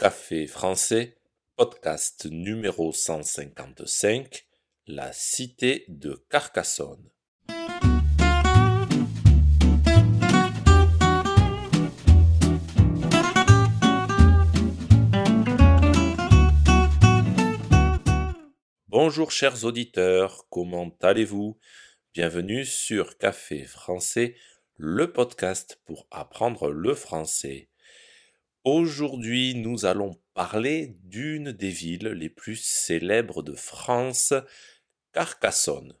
Café français, podcast numéro 155, La cité de Carcassonne. Bonjour chers auditeurs, comment allez-vous? Bienvenue sur Café français, le podcast pour apprendre le français. Aujourd'hui, nous allons parler d'une des villes les plus célèbres de France, Carcassonne.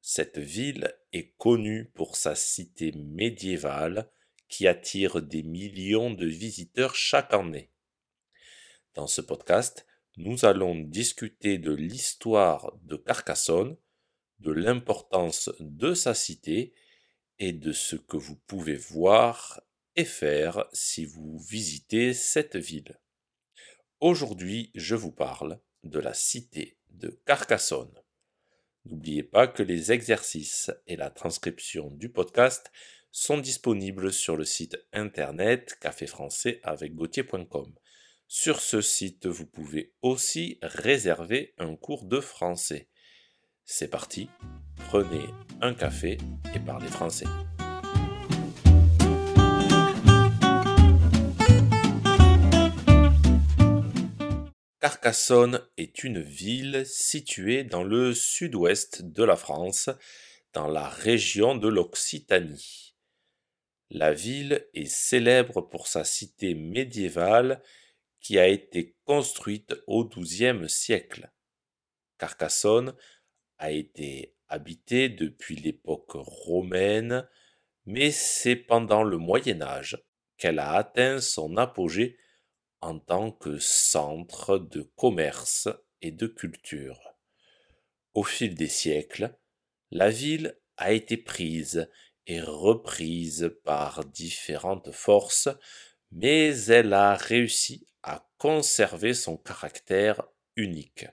Cette ville est connue pour sa cité médiévale qui attire des millions de visiteurs chaque année. Dans ce podcast, nous allons discuter de l'histoire de Carcassonne, de l'importance de sa cité et de ce que vous pouvez voir faire si vous visitez cette ville. Aujourd'hui, je vous parle de la cité de Carcassonne. N'oubliez pas que les exercices et la transcription du podcast sont disponibles sur le site internet café français avec Sur ce site, vous pouvez aussi réserver un cours de français. C'est parti, prenez un café et parlez français. Carcassonne est une ville située dans le sud-ouest de la France, dans la région de l'Occitanie. La ville est célèbre pour sa cité médiévale qui a été construite au XIIe siècle. Carcassonne a été habitée depuis l'époque romaine, mais c'est pendant le Moyen Âge qu'elle a atteint son apogée en tant que centre de commerce et de culture. Au fil des siècles, la ville a été prise et reprise par différentes forces, mais elle a réussi à conserver son caractère unique.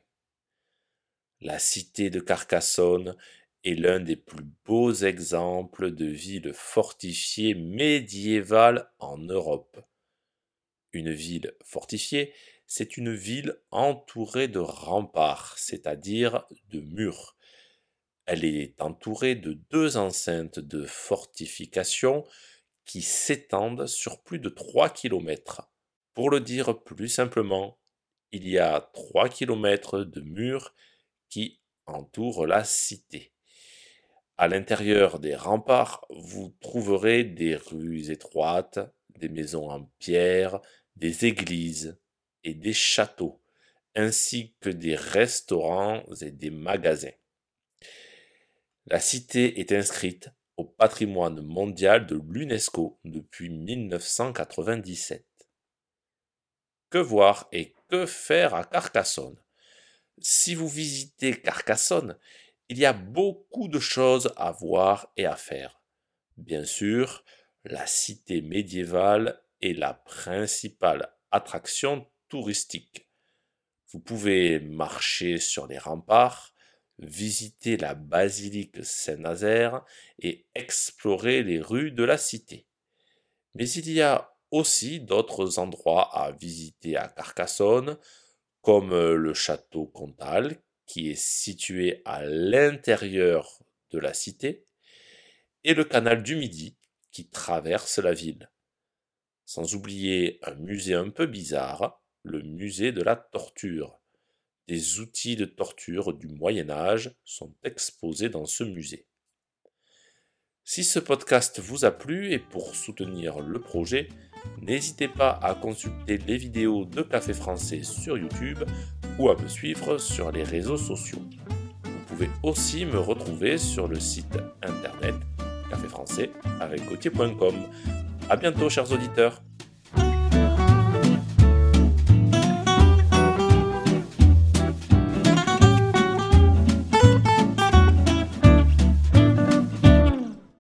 La cité de Carcassonne est l'un des plus beaux exemples de ville fortifiée médiévale en Europe. Une ville fortifiée, c'est une ville entourée de remparts, c'est-à-dire de murs. Elle est entourée de deux enceintes de fortification qui s'étendent sur plus de 3 km. Pour le dire plus simplement, il y a 3 km de murs qui entourent la cité. À l'intérieur des remparts, vous trouverez des rues étroites, des maisons en pierre, des églises et des châteaux, ainsi que des restaurants et des magasins. La cité est inscrite au patrimoine mondial de l'UNESCO depuis 1997. Que voir et que faire à Carcassonne? Si vous visitez Carcassonne, il y a beaucoup de choses à voir et à faire. Bien sûr, la cité médiévale la principale attraction touristique. Vous pouvez marcher sur les remparts, visiter la basilique Saint-Nazaire et explorer les rues de la cité. Mais il y a aussi d'autres endroits à visiter à Carcassonne, comme le château Comtal, qui est situé à l'intérieur de la cité, et le canal du Midi, qui traverse la ville sans oublier un musée un peu bizarre, le musée de la torture. Des outils de torture du Moyen Âge sont exposés dans ce musée. Si ce podcast vous a plu et pour soutenir le projet, n'hésitez pas à consulter les vidéos de Café Français sur YouTube ou à me suivre sur les réseaux sociaux. Vous pouvez aussi me retrouver sur le site internet café français avec A bientôt, chers auditeurs.